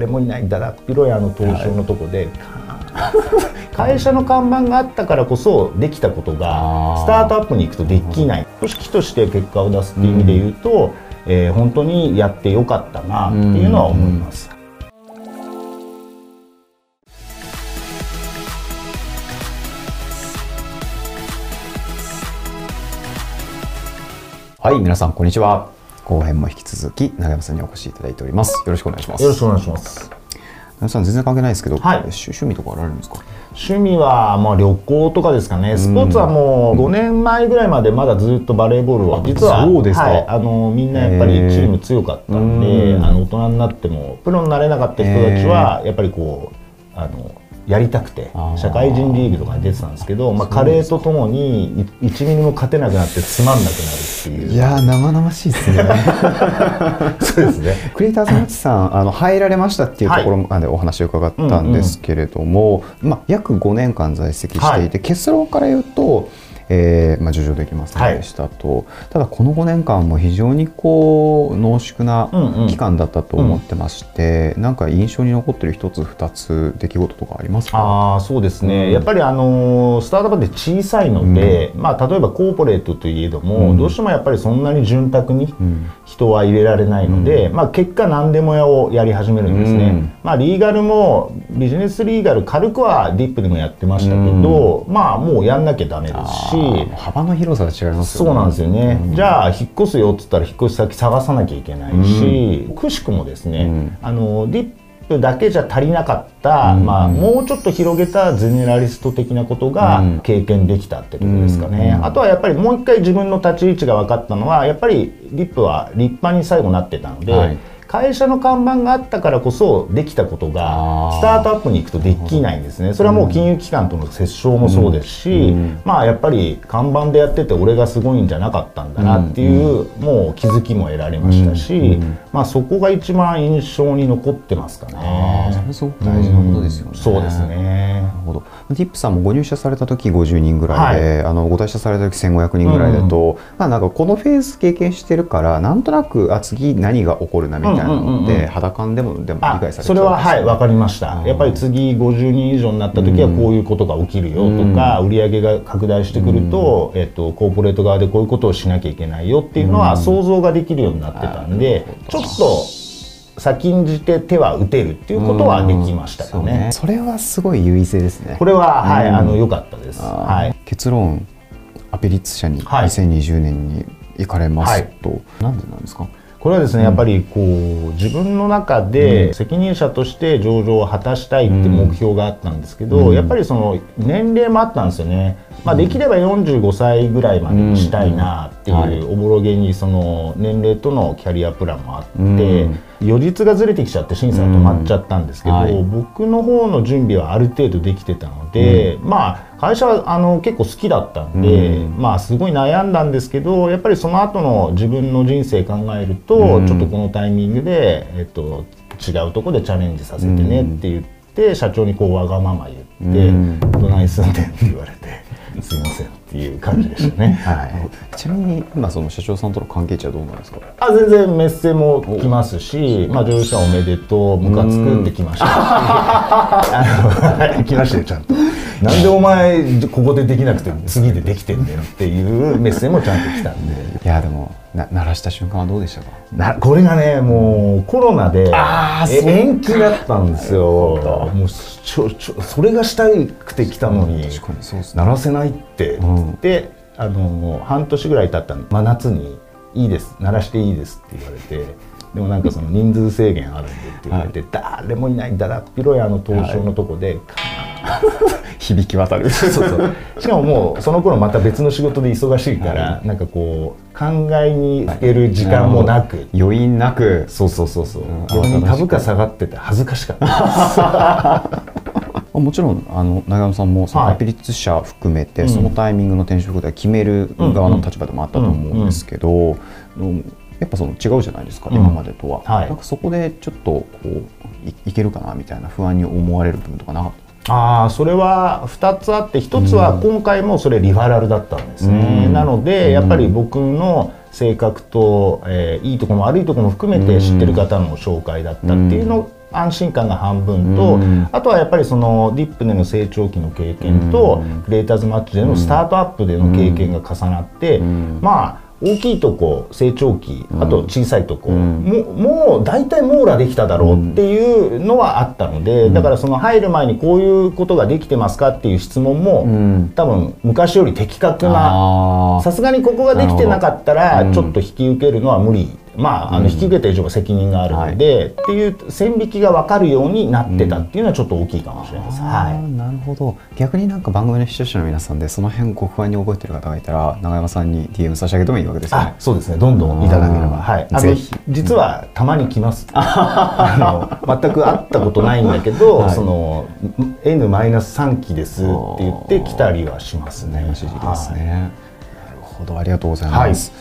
誰もいないだだっ広いあの東証のとこで、会社の看板があったからこそできたことがスタートアップに行くとできない。組織として結果を出すっていう意味で言うと、えー、本当にやってよかったなっていうのは思います。はい、皆さんこんにちは。後編も引き続き長山さんにお越しいただいております。よろしくお願いします。よろしくお願いします。長山さん全然関係ないですけど、はい、趣味とかあられるんですか？趣味はまあ旅行とかですかね。スポーツはもう5年前ぐらいまでまだずっとバレーボールは実はそうですか、はい、あのみんなやっぱりチーム強かったんで、あの大人になってもプロになれなかった人たちはやっぱりこうあのやりたくて社会人リーグとかに出てたんですけどまあ、加齢とともに1ミリも勝てなくなってつまんなくなるっていういや生々しいですね。そうですね。クリエイターズマッチさんあの入られましたっていうところまでお話を伺ったんですけれども、はいうんうん、まあ、約5年間在籍していて、はい、結論から言うとえーまあ、上場できませんでしたと、はい、ただこの5年間も非常にこう濃縮な期間だったと思ってまして、うん。うん、なんか印象に残ってる一つ二つ出来事とかありますか？あそうですね、うん、やっぱりあのスタートアップで小さいので、うん、まあ、例えばコーポレートといえども、うん、どうしてもやっぱりそんなに潤沢に人は入れられないので、まあ、結果何でも屋をやり始めるんですね、まあ、リーガルもビジネスリーガル軽くはディップでもやってましたけど、まあもうやんなきゃダメですし幅の広さが違いますよね。そうなんですよね、うん、じゃあ引っ越すよっつったら引っ越し先探さなきゃいけないし、うん、くしくもですね、うん、あのディップだけじゃ足りなかった、まあ、もうちょっと広げたゼネラリスト的なことが経験できたってことですかね、あとはやっぱりもう一回自分の立ち位置が分かったのはやっぱりディップは立派に最後なってたので、はい会社の看板があったからこそできたことがスタートアップに行くとできないんですねそれはもう金融機関との折衝もそうですし、うん、まあやっぱり看板でやってて俺がすごいんじゃなかったんだなっていう、うん、もう気づきも得られましたし、うん、まあそこが一番印象に残ってますかね。大事なことですよね。そうですね。なるほど。ディップさんもご入社された時50人ぐらいで、はい、あのご退社された時1500人ぐらいだと、まあなんかこのフェーズ経験してるからなんとなくあ次何が起こるなみたいなのって、肌感でもでも理解されそれははい分かりました。やっぱり次50人以上になった時はこういうことが起きるよとか、売上が拡大してくると、えっと、コーポレート側でこういうことをしなきゃいけないよっていうのは想像ができるようになってたんで、ちょっと先んじて手は打てるっていうことはできましたよね。それはすごい優位性ですね。これははい、あの良かったです。はい。結論アペリッツ社に2020年に行かれますと、はい、なんでなんですか？これはですね、やっぱりこう自分の中で責任者として上場を果たしたいって目標があったんですけど、やっぱりその年齢もあったんですよね、まあ、できれば45歳ぐらいまでにしたいなっていうおぼろげにその年齢とのキャリアプランもあって、予日がずれてきちゃって審査が止まっちゃったんですけど、僕の方の準備はある程度できてたので、まあ会社はあの結構好きだったんで、うん、まあすごい悩んだんですけどやっぱりその後の自分の人生考えると、うん、ちょっとこのタイミングで、えっと、違うとこでチャレンジさせてねって言って、社長にこうわがまま言って「どない住んでん?」って言われて「すいません」っていう感じでしたね、はい、ちなみに今その社長さんとの関係値はどうなんですか？あ全然メッセも来ますし「まあ、乗車おめでとうムカつく」って来ました。来ましたよちゃんと。なんでお前ここでできなくて次でできてんだよっていうメッセージもちゃんと来たんで。いやでもな鳴らした瞬間はどうでしたか？なこれがねもうコロナで延期だったんですよ。もうちょちょそれがしたくて来たのに、確かにそうです、ね、鳴らせないって、うん、であの半年ぐらい経った真夏に「いいです鳴らしていいです」って言われてでもなんかその人数制限あるんでって言われて、はい、誰もいないだだっ広いあの東証のとこで、はい、響き渡る。そうそう。しかももうその頃また別の仕事で忙しいから、はい、なんかこう考えにふける時間もなく、余韻なく。そうそうそうそう。逆に株価下がってて恥ずかしかった。もちろんあの長山さんもそのアピリッツ社含めて、そのタイミングの転職で決める側の立場でもあったと思うんですけど、やっぱその違うじゃないですか、うん、今までとは、はい、なんかそこでちょっとこういいけるかなみたいな不安に思われる部分とかなかったあそれは2つあって1つは今回もそれリファラルだったんですね、うん、なのでやっぱり僕の性格と、えー、いいとこも悪いとこも含めて知ってる方の紹介だったっていうの安心感が半分と、あとはやっぱりそのディップでの成長期の経験と、クリエイターズマッチでのスタートアップでの経験が重なって、まあ大きいとこ成長期あと小さいとこ、うん、ももう大体網羅できただろうっていうのはあったので、うん、だからその入る前にこういうことができてますかっていう質問も、うん、多分昔より的確なさすがにここができてなかったらちょっと引き受けるのは無理まあ、あの引き受けた以上は責任があるので、うんはい、っていう線引きが分かるようになってたっていうのはちょっと大きいかもしれないです。うん、はい、なるほど。逆になんか番組の視聴者の皆さんでその辺ご不安に覚えてる方がいたら永山さんに DM 差し上げてもいいわけですよね。そうですね。どんどんいただければ、はい、ぜひ。実はたまに来ます。あの全く会ったことないんだけど、はい、その N-3 期ですって言って来たりはしますね。ですね。なるほど。ありがとうございます。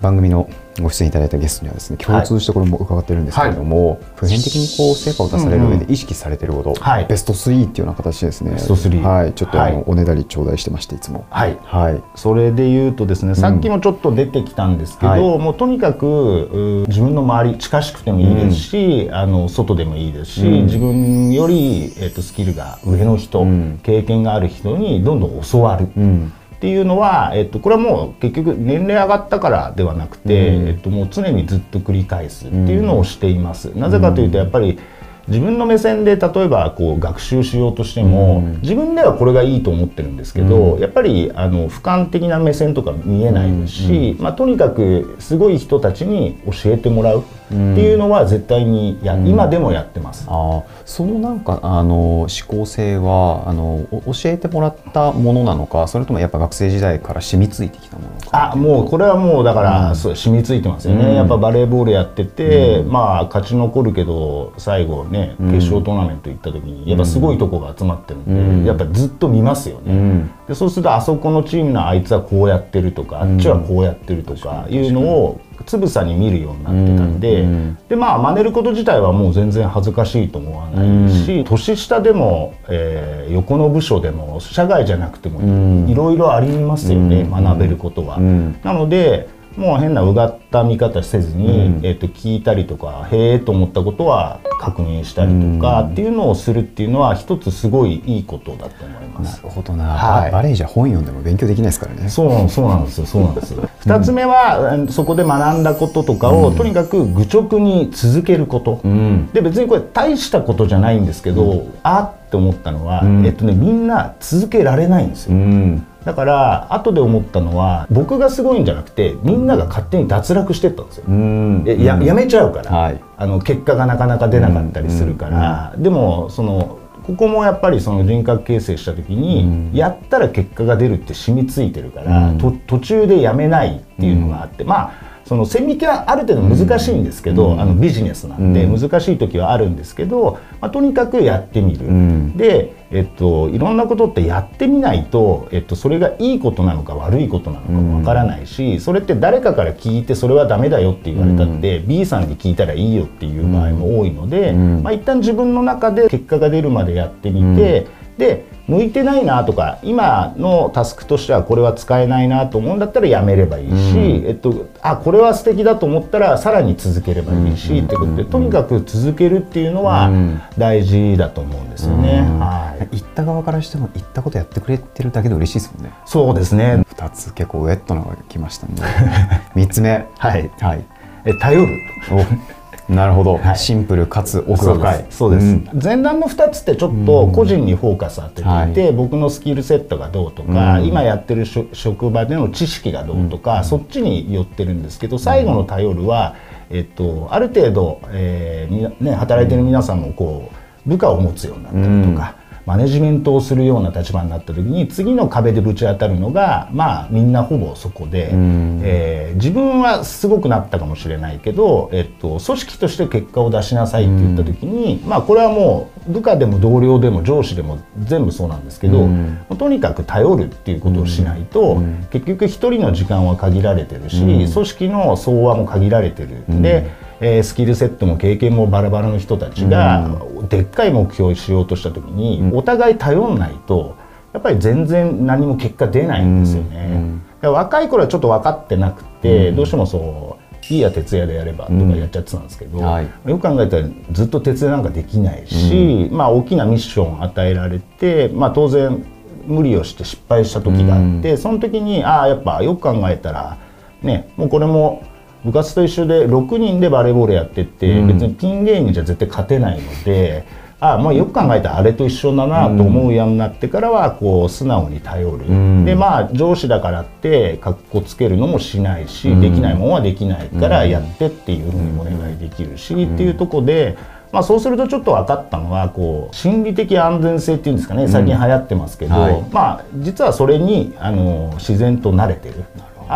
番組のご出演いただいたゲストにはですね共通してこれも伺ってるんですけれども、はい、普遍的にこう成果を出される上で意識されてること、うんうん、ベスト3っていうような形ですね。ベスト3はい。ちょっとあの、はい、おねだり頂戴してましていつも。はい、はい、それで言うとですねさっきもちょっと出てきたんですけど、うん、もうとにかく自分の周り近しくてもいいですし、うん、あの外でもいいですし、自分より、えっと、スキルが上の人、経験がある人にどんどん教わる、っていうのは、えっと、これはもう結局年齢上がったからではなくて、うん、えっと、もう常にずっと繰り返すっていうのをしています。なぜかというとやっぱり自分の目線で例えばこう学習しようとしても、自分ではこれがいいと思ってるんですけど、やっぱりあの俯瞰的な目線とか見えないですし、まあ、とにかくすごい人たちに教えてもらう。っていうのは絶対にや、うん、今でもやってます。あそのなんかあの思考性はあの教えてもらったものなのかそれともやっぱ学生時代から染みついてきたものかあもうこれはもうだから、うん、染みついてますよね、うん、やっぱバレーボールやってて、まあ勝ち残るけど最後ね決勝トーナメント行った時にやっぱすごいとこが集まってるんで、やっぱずっと見ますよね、でそうするとあそこのチームのあいつはこうやってるとか、あっちはこうやってるとかいうのをつぶさに見るようになってたんで、うん、でまあ真似ること自体はもう全然恥ずかしいと思わないし、うん、年下でも、えー、横の部署でも社外じゃなくてもいろいろありますよね、学べることは。なのでもう変なうがった見方せずに、うん、えー、と聞いたりとかへえと思ったことは確認したりとかっていうのをするっていうのは一つすごいいいことだと思います。なるほどな、はい、バレエじゃ本読んでも勉強できないですからね。そうそうなんですよそうなんです二つ目は、うん、そこで学んだこととかを、うん、とにかく愚直に続けること、で別にこれ大したことじゃないんですけど、あって思ったのは、えっとねみんな続けられないんですよ。だから後で思ったのは僕がすごいんじゃなくてみんなが勝手に脱落してったんですよ。ややめちゃうから、はい、あの結果がなかなか出なかったりするから、でもそのここもやっぱりその人格形成した時に、やったら結果が出るって染みついてるから、途中でやめないっていうのがあって、まあその線引きはある程度難しいんですけど、うん、あのビジネスなんで難しい時はあるんですけど、まあ、とにかくやってみる、うん、で、えっと、いろんなことってやってみないと、えっと、それがいいことなのか悪いことなのかもわからないし、うん、それって誰かから聞いてそれはダメだよって言われたって、B さんに聞いたらいいよっていう場合も多いので、まあ、一旦自分の中で結果が出るまでやってみて、で向いてないなとか今のタスクとしてはこれは使えないなと思うんだったらやめればいいし、うん、えっと、あこれは素敵だと思ったらさらに続ければいいし、うん、ってことでとにかく続けるっていうのは大事だと思うんですよね。はい、行った側からしても行ったことやってくれてるだけで嬉しいですもんね。そうですね。2つ結構ウェットなのが来ましたんで。3つ目。はい、はい、え頼るなるほど、はい、シンプルかつ奥が深い。そうです、うん、前段の2つってちょっと個人にフォーカス当てていて、うん僕のスキルセットがどうとか、うん、今やってる職場での知識がどうとか、そっちに寄ってるんですけど最後の頼るは、えっと、ある程度、えーね、働いてる皆さんもこう部下を持つようになったりとか。マネジメントをするような立場になった時に次の壁でぶち当たるのがまあみんなほぼそこで、えー、自分はすごくなったかもしれないけど、えっと、組織として結果を出しなさいって言った時に、まあこれはもう部下でも同僚でも上司でも全部そうなんですけど、とにかく頼るっていうことをしないと、結局一人の時間は限られてるし、組織の総和も限られてる。でえー、スキルセットも経験もバラバラの人たちが、でっかい目標をしようとした時に、お互い頼んないとやっぱり全然何も結果出ないんですよね。若い頃はちょっと分かってなくて、どうしてもそういいや徹夜でやればとかやっちゃってたんですけど、うんはい。よく考えたらずっと徹夜なんかできないし、まあ大きなミッションを与えられて、まあ、当然無理をして失敗した時があって、その時にああやっぱよく考えたらねもうこれも部活と一緒で6人でバレーボールやってって、うん。別にピンゲームじゃ絶対勝てないので。ああまあよく考えたらあれと一緒だなと思うようになってからはこう素直に頼る、ん。でまあ上司だからってかっこつけるのもしないし、うん。できないもんはできないからやってっていうふうにお願いできるし、っていうところで、まあ、そうするとちょっと分かったのはこう心理的安全性っていうんですかね最近流行ってますけど、はい。まあ実はそれにあの自然と慣れてる。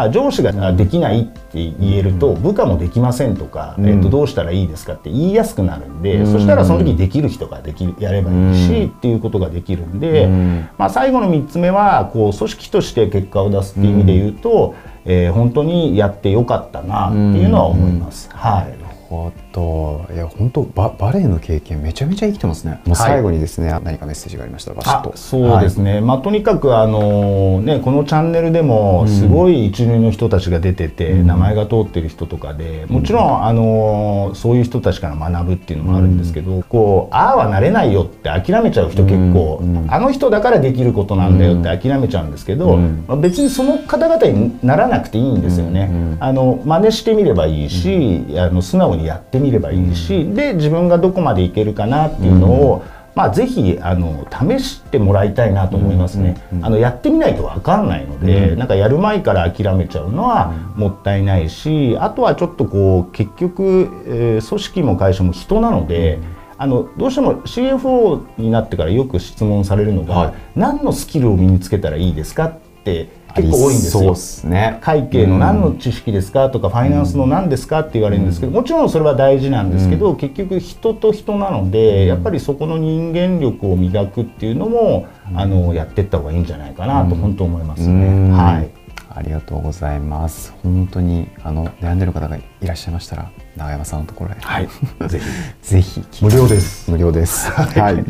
あ上司があできないって言えると、部下もできませんとか、ん。えっと、どうしたらいいですかって言いやすくなるんで、うん。そしたらその時できる人ができるやればいいし、うん。っていうことができるんで、うん。まあ、最後の3つ目はこう組織として結果を出すっていう意味で言うと、えー本当にやってよかったなっていうのは思います。はいなるほどいや本当ババレエの経験めちゃめちゃ生きてますね。もう最後にですね、何かメッセージがありましたらバシッあと。そうですね、まあ、とにかくあの、ね、このチャンネルでもすごい一流の人たちが出てて、名前が通ってる人とかでもちろんあのそういう人たちから学ぶっていうのもあるんですけど、こうああはなれないよって諦めちゃう人結構、うん。あの人だからできることなんだよって諦めちゃうんですけど、うん。まあ別にその方々にならなくていいんですよね。うん。あの真似してみればいいし、あの素直にやってみればいいし、で自分がどこまでいけるかなっていうのを、まあ、ぜひあの試してもらいたいなと思いますね、あのやってみないと分かんないので、なんかやる前から諦めちゃうのはもったいないしあとはちょっとこう結局、えー組織も会社も人なので、あのどうしても CFO になってからよく質問されるのが、はい。何のスキルを身につけたらいいですかって結構多いんですよ。すね。会計の何の知識ですかとかファイナンスの何ですかって言われるんですけどもちろんそれは大事なんですけど結局人と人なのでやっぱりそこの人間力を磨くっていうのもあのやっていった方がいいんじゃないかなと本当思いますうん。ね。はいありがとうございます本当にあの悩んでる方がいらっしゃいましたら永山さんのところへ、はい、ぜひぜひ無料です無料です。はい。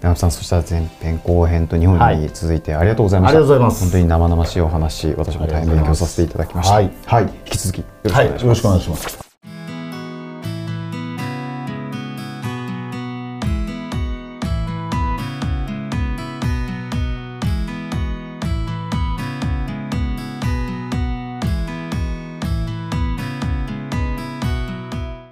長山さん、そしたら前編後編と日本に続いてありがとうございました。ありがとうございます本当に生々しいお話、私も大変勉強させていただきました。はいはい、引き続きよろしくおはい願いします。よろしくお願いします。